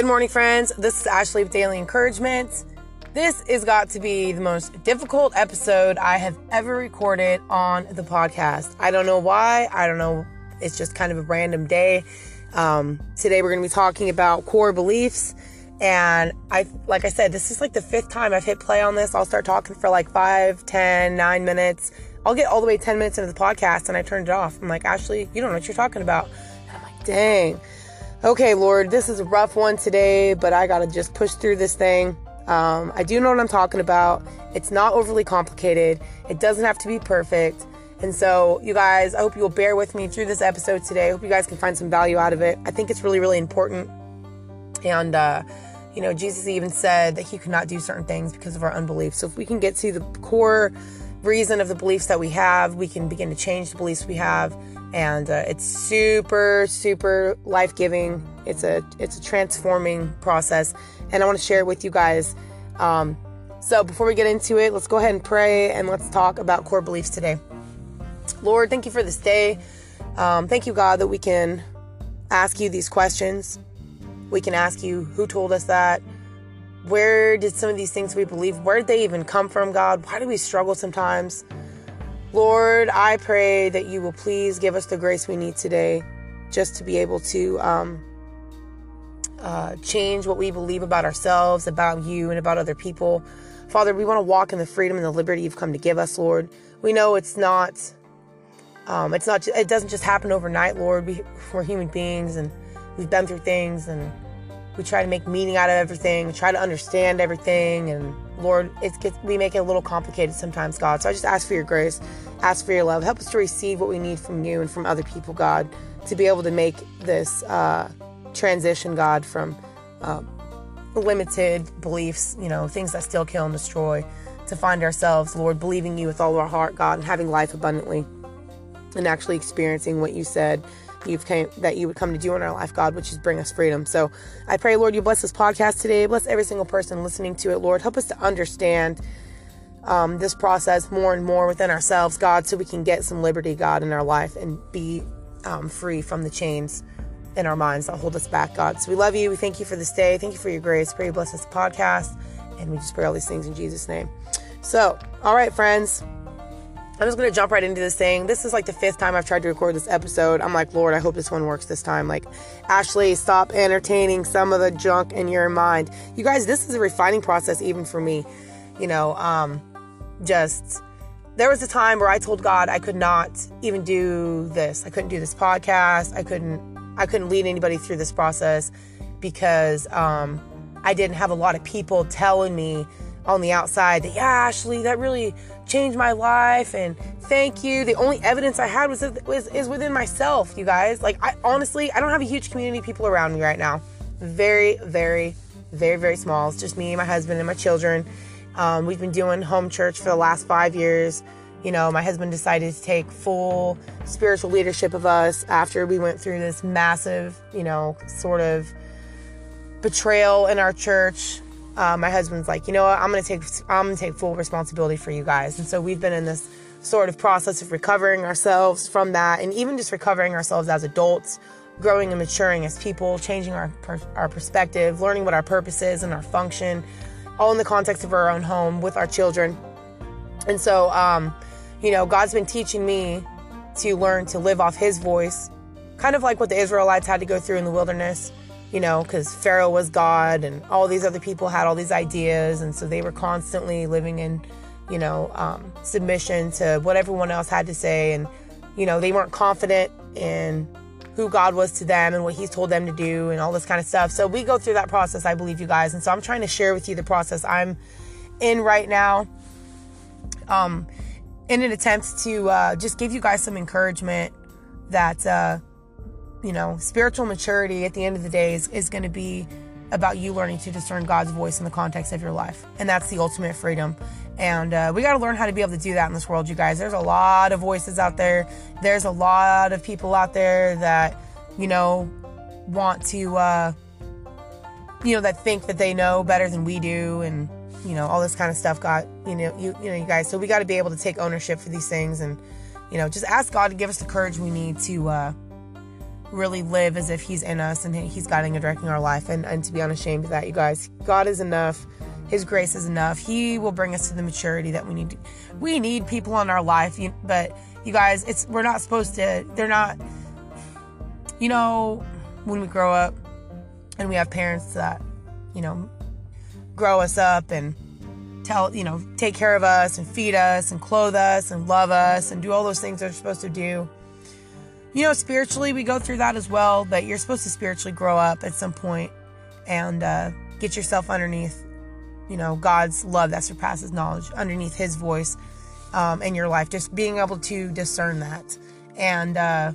Good morning, friends. This is Ashley with Daily Encouragement. This is got to be the most difficult episode I have ever recorded on the podcast. I don't know why. I don't know. It's just kind of a random day. Um, today we're going to be talking about core beliefs. And I, like I said, this is like the fifth time I've hit play on this. I'll start talking for like five, ten, nine minutes. I'll get all the way 10 minutes into the podcast and I turned it off. I'm like, Ashley, you don't know what you're talking about. And I'm like, dang. Okay, Lord, this is a rough one today, but I got to just push through this thing. Um, I do know what I'm talking about. It's not overly complicated. It doesn't have to be perfect. And so, you guys, I hope you'll bear with me through this episode today. I hope you guys can find some value out of it. I think it's really, really important. And, uh, you know, Jesus even said that he could not do certain things because of our unbelief. So, if we can get to the core reason of the beliefs that we have, we can begin to change the beliefs we have. And uh, it's super, super life giving. It's a it's a transforming process and I want to share it with you guys. Um, so before we get into it, let's go ahead and pray and let's talk about core beliefs today. Lord, thank you for this day. Um, thank you, God, that we can ask you these questions. We can ask you who told us that. Where did some of these things we believe, where did they even come from, God? Why do we struggle sometimes? Lord, I pray that you will please give us the grace we need today just to be able to um, uh, change what we believe about ourselves, about you, and about other people. Father, we want to walk in the freedom and the liberty you've come to give us, Lord. We know it's not, um, it's not, it doesn't just happen overnight, Lord. We, we're human beings and we've been through things and we try to make meaning out of everything, we try to understand everything, and Lord, it gets, we make it a little complicated sometimes, God. So I just ask for your grace, ask for your love, help us to receive what we need from you and from other people, God, to be able to make this. Uh, transition, God, from uh, limited beliefs, you know, things that still kill and destroy, to find ourselves, Lord, believing you with all our heart, God, and having life abundantly, and actually experiencing what you said you've came that you would come to do in our life, God, which is bring us freedom. So I pray, Lord, you bless this podcast today. Bless every single person listening to it, Lord. Help us to understand um, this process more and more within ourselves, God, so we can get some liberty, God, in our life and be um, free from the chains in our minds that hold us back, God. So we love you. We thank you for this day. Thank you for your grace. Pray you bless this podcast. And we just pray all these things in Jesus' name. So, all right, friends. I'm just to jump right into this thing. This is like the fifth time I've tried to record this episode. I'm like, Lord, I hope this one works this time. Like, Ashley, stop entertaining some of the junk in your mind. You guys, this is a refining process even for me. You know, um, just there was a time where I told God I could not even do this. I couldn't do this podcast. I couldn't I couldn't lead anybody through this process because um, I didn't have a lot of people telling me on the outside that, yeah, Ashley, that really changed my life and thank you. The only evidence I had was, was is within myself, you guys. Like, I honestly, I don't have a huge community of people around me right now. Very, very, very, very small. It's just me, my husband, and my children. Um, we've been doing home church for the last five years you know, my husband decided to take full spiritual leadership of us after we went through this massive, you know, sort of betrayal in our church. Uh, my husband's like, you know what, I'm gonna take I'm gonna take full responsibility for you guys. And so we've been in this sort of process of recovering ourselves from that, and even just recovering ourselves as adults, growing and maturing as people, changing our our perspective, learning what our purpose is and our function, all in the context of our own home with our children. And so, um, you know, God's been teaching me to learn to live off His voice, kind of like what the Israelites had to go through in the wilderness, you know, because Pharaoh was God and all these other people had all these ideas. And so they were constantly living in, you know, um, submission to what everyone else had to say. And, you know, they weren't confident in who God was to them and what He's told them to do and all this kind of stuff. So we go through that process, I believe, you guys. And so I'm trying to share with you the process I'm in right now. Um, in an attempt to uh, just give you guys some encouragement that uh, you know spiritual maturity at the end of the day is, is going to be about you learning to discern god's voice in the context of your life. And that's the ultimate freedom. And uh, we got to learn how to be able to do that in this world you guys. There's a lot of voices out there. There's a lot of people out there that you know want to uh, you know that think that they know better than we do and you know, all this kind of stuff. Got, you know, you, you know, you guys. So we got to be able to take ownership for these things and, you know, just ask God to give us the courage we need to, uh, really live as if He's in us and He's guiding and directing our life. And, and to be unashamed of that, you guys, God is enough. His grace is enough. He will bring us to the maturity that we need. We need people in our life, but you guys, it's we're not supposed to. They're not. You know, when we grow up, and we have parents that, you know, grow us up and tell, you know, take care of us and feed us and clothe us and love us and do all those things they're supposed to do. You know, spiritually, we go through that as well, but you're supposed to spiritually grow up at some point and uh, get yourself underneath you know, God's love that surpasses knowledge underneath His voice um, in your life. Just being able to discern that. And uh,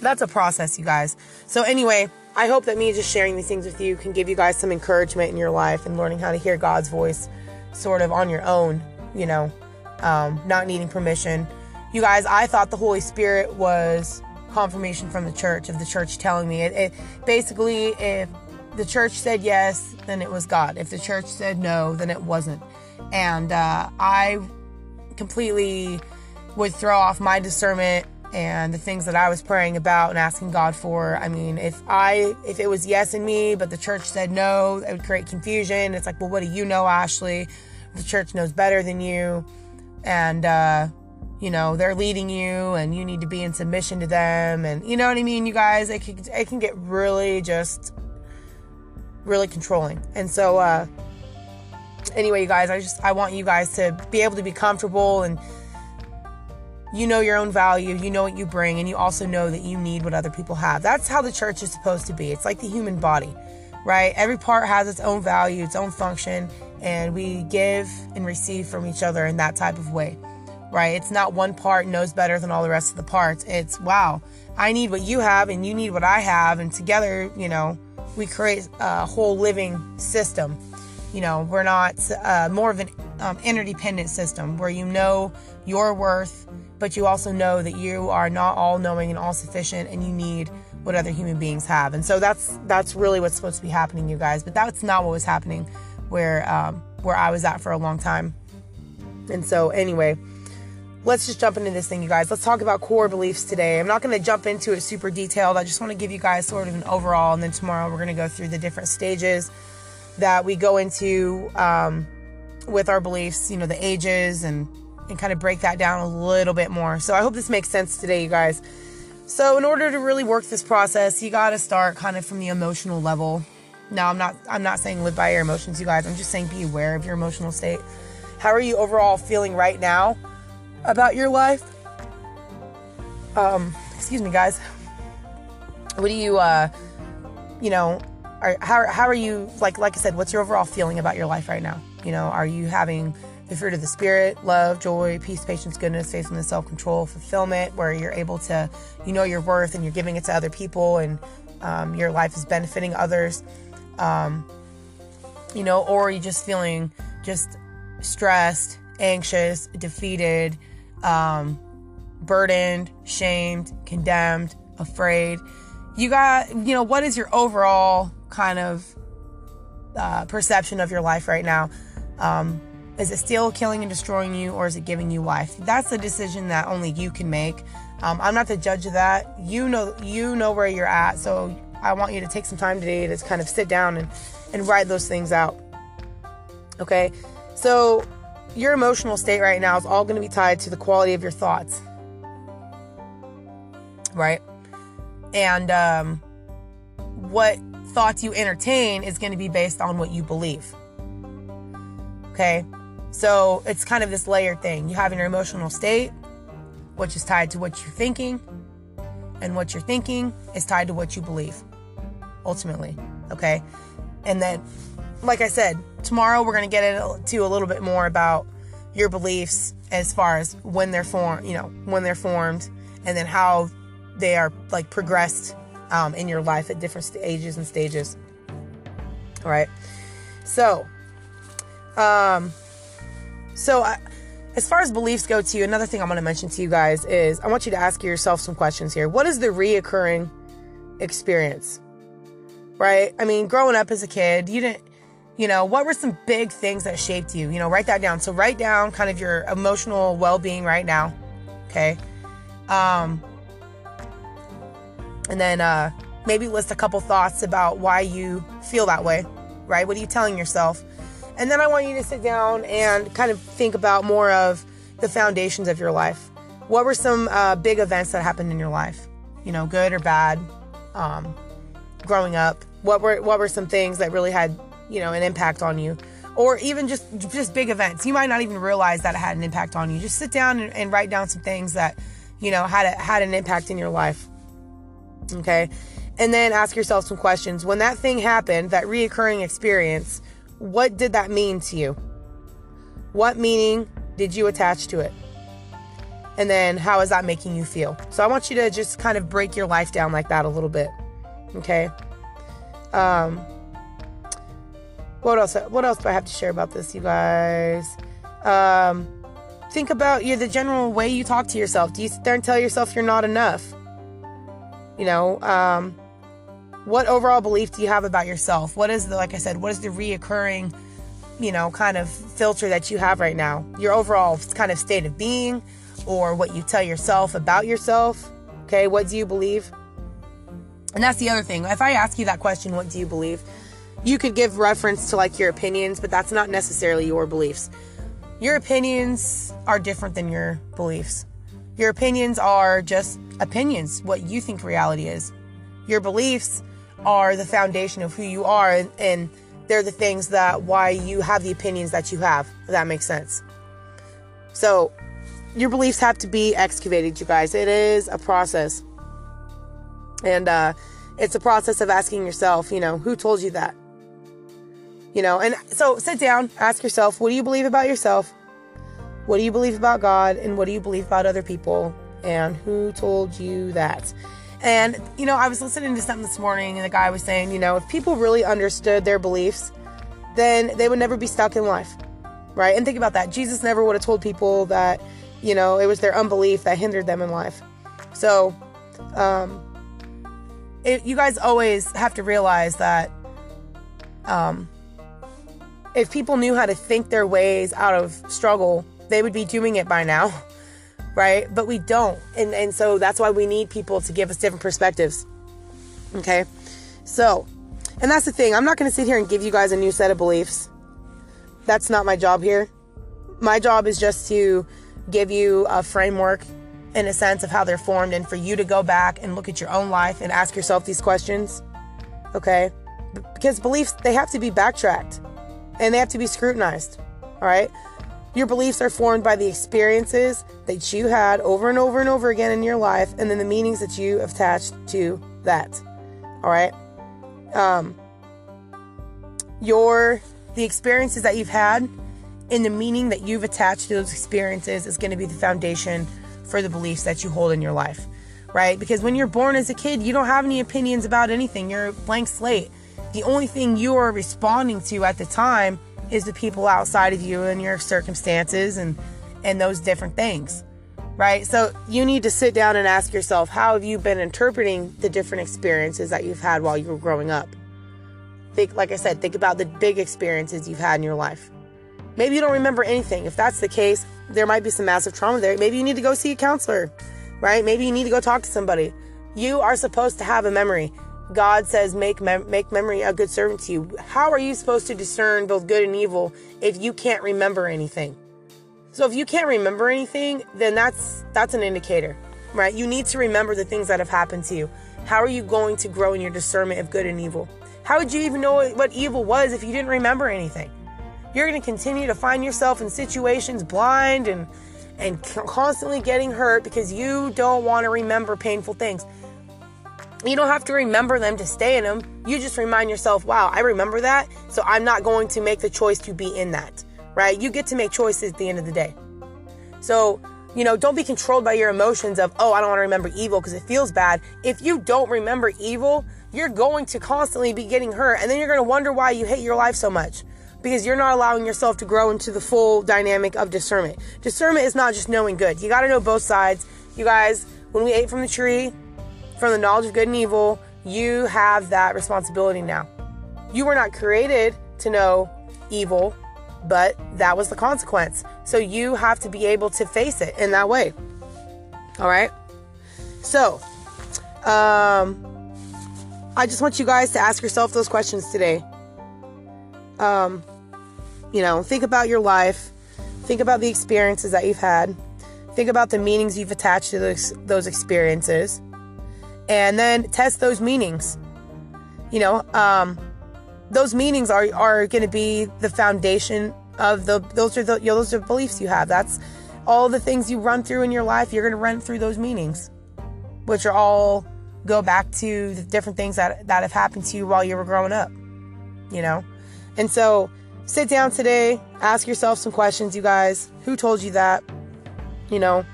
that's a process, you guys. So, anyway, I hope that me just sharing these things with you can give you guys some encouragement in your life and learning how to hear God's voice sort of on your own, you know, um, not needing permission. You guys, I thought the Holy Spirit was confirmation from the church, of the church telling me it, it basically, if the church said yes, then it was God. If the church said no, then it wasn't. And uh, I completely would throw off my discernment and the things that I was praying about and asking God for. I mean, if I if it was yes in me, but the church said no, it would create confusion. It's like, well, what do you know, Ashley? The church knows better than you, and uh, you know they're leading you, and you need to be in submission to them, and you know what I mean. You guys, it can it can get really just really controlling. And so, uh, anyway, you guys, I just I want you guys to be able to be comfortable and you know your own value, you know what you bring, and you also know that you need what other people have. That's how the church is supposed to be. It's like the human body, right? Every part has its own value, its own function, and we give and receive from each other in that type of way, right? It's not one part knows better than all the rest of the parts. It's wow, I need what you have, and you need what I have, and together, you know, we create a whole living system. You know, we're not uh, more of an um, interdependent system where you know your worth, but you also know that you are not all knowing and all sufficient, and you need what other human beings have. And so that's that's really what's supposed to be happening, you guys. But that's not what was happening where um, where I was at for a long time. And so anyway, let's just jump into this thing, you guys. Let's talk about core beliefs today. I'm not going to jump into it super detailed. I just want to give you guys sort of an overall, and then tomorrow we're going to go through the different stages that we go into um, with our beliefs, you know, the ages, and and kind of break that down a little bit more. So I hope this makes sense today, you guys. So in order to really work this process, you got to start kind of from the emotional level. Now, I'm not I'm not saying live by your emotions, you guys. I'm just saying be aware of your emotional state. How are you overall feeling right now? About your life. Um, excuse me, guys. What do you, uh, you know, are, how, how are you, like, like I said, what's your overall feeling about your life right now? You know, are you having the fruit of the Spirit, love, joy, peace, patience, goodness, faithfulness, self control, fulfillment, where you're able to, you know, your worth and you're giving it to other people and um, your life is benefiting others? Um, you know, or are you just feeling just stressed, anxious, defeated, um, burdened, shamed, condemned, afraid. You got, you know, what is your overall kind of uh, perception of your life right now? Um, is it still killing and destroying you, or is it giving you life? That's a decision that only you can make. Um, I'm not the judge of that. You know, you know where you're at. So I want you to take some time today to kind of sit down and and write those things out. Okay, so your emotional state right now is all going to be tied to the quality of your thoughts. Right? And um, what thoughts you entertain is going to be based on what you believe. Okay? So it's kind of this layered thing. You have your emotional state, which is tied to what you're thinking, and what you're thinking is tied to what you believe, ultimately. Okay? And then, like I said, tomorrow we're going to get into a little bit more about your beliefs as far as when they're formed, you know, when they're formed, and then how they are like progressed um, in your life at different stages and stages. All right. So, um, so I, as far as beliefs go to you, another thing I'm going to mention to you guys is I want you to ask yourself some questions here. What is the reoccurring experience? Right? I mean, growing up as a kid, you didn't you know, what were some big things that shaped you? You know, write that down. So write down kind of your emotional well-being right now. Okay. Um And then uh, maybe list a couple thoughts about why you feel that way, right? What are you telling yourself? And then I want you to sit down and kind of think about more of the foundations of your life. What were some uh, big events that happened in your life? You know, good or bad? Um, growing up, what were what were some things that really had you know an impact on you? or even just just big events. You might not even realize that it had an impact on you. Just sit down and, and write down some things that you know had a, had an impact in your life. Okay, and then ask yourself some questions. When that thing happened, that reoccurring experience, what did that mean to you? What meaning did you attach to it? And then how is that making you feel? So I want you to just kind of break your life down like that a little bit. Okay. Um, what else? What else do I have to share about this, you guys? Um, think about you the general way you talk to yourself. Do you sit there and tell yourself you're not enough? You know, um, what overall belief do you have about yourself? What is the, like I said, what is the reoccurring, you know, kind of filter that you have right now? Your overall kind of state of being, or what you tell yourself about yourself. Okay, what do you believe? And that's the other thing. If I ask you that question, what do you believe? You could give reference to like your opinions, but that's not necessarily your beliefs. Your opinions are different than your beliefs. Your opinions are just opinions, what you think reality is. Your beliefs are the foundation of who you are, and, and they're the things that why you have the opinions that you have, if that makes sense. So, your beliefs have to be excavated, you guys. It is a process. And uh, it's a process of asking yourself, you know, who told you that? You know, and so sit down, ask yourself, what do you believe about yourself? What do you believe about God? And what do you believe about other people? And who told you that? And, you know, I was listening to something this morning, and the guy was saying, you know, if people really understood their beliefs, then they would never be stuck in life, right? And think about that. Jesus never would have told people that, you know, it was their unbelief that hindered them in life. So, um, it, you guys always have to realize that um, if people knew how to think their ways out of struggle, they would be doing it by now, right? But we don't. And, and so that's why we need people to give us different perspectives. Okay? So, and that's the thing. I'm not going to sit here and give you guys a new set of beliefs. That's not my job here. My job is just to give you a framework in a sense of how they're formed and for you to go back and look at your own life and ask yourself these questions. Okay? Because beliefs, they have to be backtracked and they have to be scrutinized. All right? Your beliefs are formed by the experiences that you had over and over and over again in your life, and then the meanings that you attached to that. All right? Um, your the experiences that you've had and the meaning that you've attached to those experiences is going to be the foundation for the beliefs that you hold in your life right because when you're born as a kid you don't have any opinions about anything you're a blank slate the only thing you are responding to at the time is the people outside of you and your circumstances and and those different things right? So you need to sit down and ask yourself how have you been interpreting the different experiences that you've had while you were growing up? Think like i said think about the big experiences you've had in your life. Maybe you don't remember anything. If that's the case there might be some massive trauma there. Maybe you need to go see a counselor right? Maybe you need to go talk to somebody. You are supposed to have a memory God says, make, mem- make memory a good servant to you. How are you supposed to discern both good and evil if you can't remember anything? So if you can't remember anything, then that's that's an indicator, right? You need to remember the things that have happened to you. How are you going to grow in your discernment of good and evil? How would you even know what evil was if you didn't remember anything? You're going to continue to find yourself in situations blind and and constantly getting hurt because you don't want to remember painful things. You don't have to remember them to stay in them. You just remind yourself, wow, I remember that. So I'm not going to make the choice to be in that, right? You get to make choices at the end of the day. So, you know, don't be controlled by your emotions of, oh, I don't want to remember evil because it feels bad. If you don't remember evil, you're going to constantly be getting hurt. And then you're going to wonder why you hate your life so much because you're not allowing yourself to grow into the full dynamic of discernment. Discernment is not just knowing good, you got to know both sides. You guys, when we ate from the tree, from the knowledge of good and evil, you have that responsibility now. You were not created to know evil, but that was the consequence. So you have to be able to face it in that way. All right? So, Um, I just want you guys to ask yourself those questions today. Um, you know, think about your life. Think about the experiences that you've had. Think about the meanings you've attached to those, those experiences. And then test those meanings. You know, um, those meanings are, are going to be the foundation of the, those are the, you know, those are beliefs you have. That's all the things you run through in your life. You're going to run through those meanings, which are all go back to the different things that, that have happened to you while you were growing up, you know? And so sit down today, ask yourself some questions, you guys. Who told you that? You know,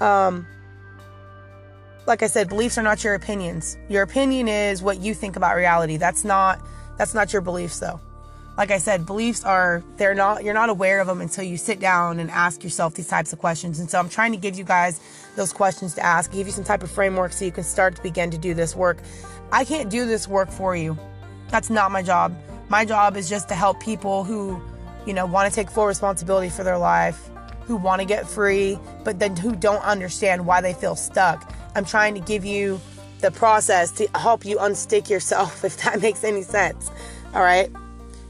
um, like I said, beliefs are not your opinions. Your opinion is what you think about reality. That's not that's not your beliefs though. Like I said, beliefs are they're not you're not aware of them until you sit down and ask yourself these types of questions. And so I'm trying to give you guys those questions to ask, give you some type of framework so you can start to begin to do this work. I can't do this work for you. That's not my job. My job is just to help people who, you know, want to take full responsibility for their life, who want to get free, but then who don't understand why they feel stuck. I'm trying to give you the process to help you unstick yourself, if that makes any sense. All right.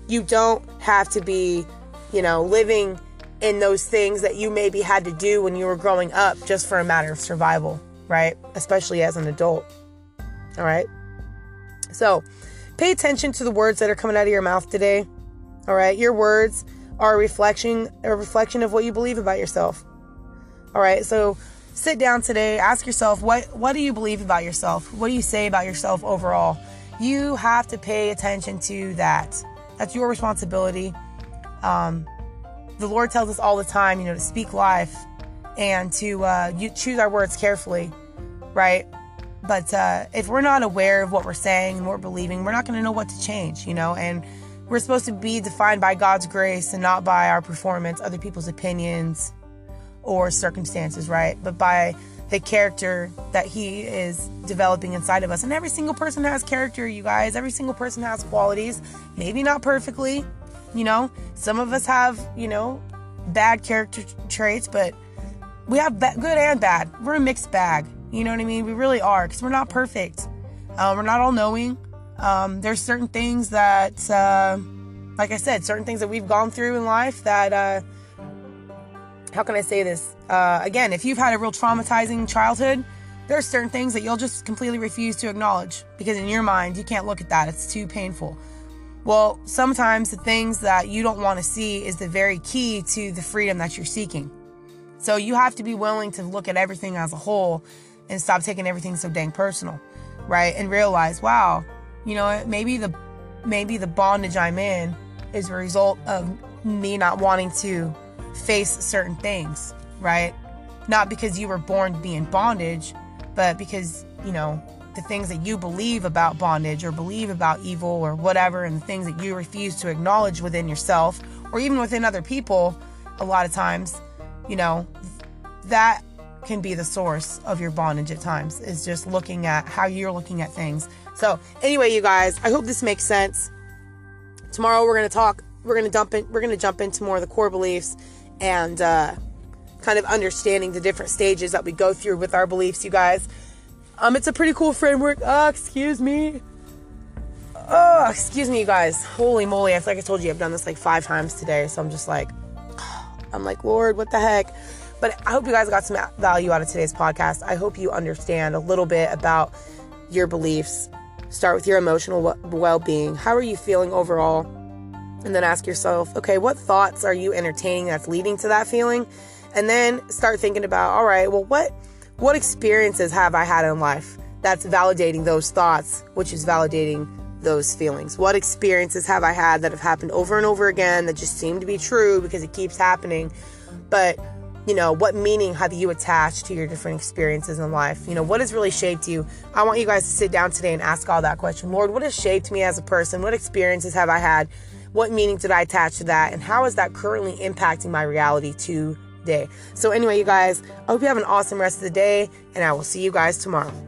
You don't have to be, you know, living in those things that you maybe had to do when you were growing up just for a matter of survival, right? Especially as an adult. All right. So, Pay attention to the words that are coming out of your mouth today. All right, your words are a reflection a reflection of what you believe about yourself. All right, so sit down today, ask yourself what what do you believe about yourself? What do you say about yourself overall? You have to pay attention to that. That's your responsibility. Um, the Lord tells us all the time, you know, to speak life and to uh, you choose our words carefully, right? But uh, if we're not aware of what we're saying and what we're believing, we're not going to know what to change, you know? And we're supposed to be defined by God's grace and not by our performance, other people's opinions or circumstances, right? But by the character that He is developing inside of us. And every single person has character, you guys. Every single person has qualities. Maybe not perfectly, you know? Some of us have, you know, bad character traits, but we have good and bad. We're a mixed bag. You know what I mean? We really are because we're not perfect. Uh, we're not all knowing. Um, there's certain things that, uh, like I said, certain things that we've gone through in life that, uh, how can I say this? Uh, again, if you've had a real traumatizing childhood, there's certain things that you'll just completely refuse to acknowledge because in your mind, you can't look at that. It's too painful. Well, sometimes the things that you don't want to see is the very key to the freedom that you're seeking. So you have to be willing to look at everything as a whole and stop taking everything so dang personal, right? And realize, wow, you know, maybe the maybe the bondage I'm in is a result of me not wanting to face certain things, right? Not because you were born to be in bondage, but because, you know, the things that you believe about bondage or believe about evil or whatever, and the things that you refuse to acknowledge within yourself or even within other people, a lot of times, you know, that can be the source of your bondage at times is just looking at how you're looking at things. So anyway you guys i hope this makes sense. Tomorrow we're going to talk we're going to dump in we're going to jump into more of the core beliefs and uh, kind of understanding the different stages that we go through with our beliefs you guys um it's a pretty cool framework oh excuse me oh excuse me you guys holy moly i feel like i told you i've done this like five times today so i'm just like i'm like lord what the heck but I hope you guys got some value out of today's podcast. I hope you understand a little bit about your beliefs. Start with your emotional well being. How are you feeling overall? And then ask yourself, okay, what thoughts are you entertaining that's leading to that feeling? And then start thinking about, all right, well, what what experiences have I had in life that's validating those thoughts, which is validating those feelings? What experiences have I had that have happened over and over again that just seem to be true because it keeps happening? But you know, what meaning have you attached to your different experiences in life? You know, what has really shaped you? I want you guys to sit down today and ask all that question. Lord, what has shaped me as a person? What experiences have I had? What meaning did I attach to that? And how is that currently impacting my reality today? So, anyway, you guys, I hope you have an awesome rest of the day, and I will see you guys tomorrow.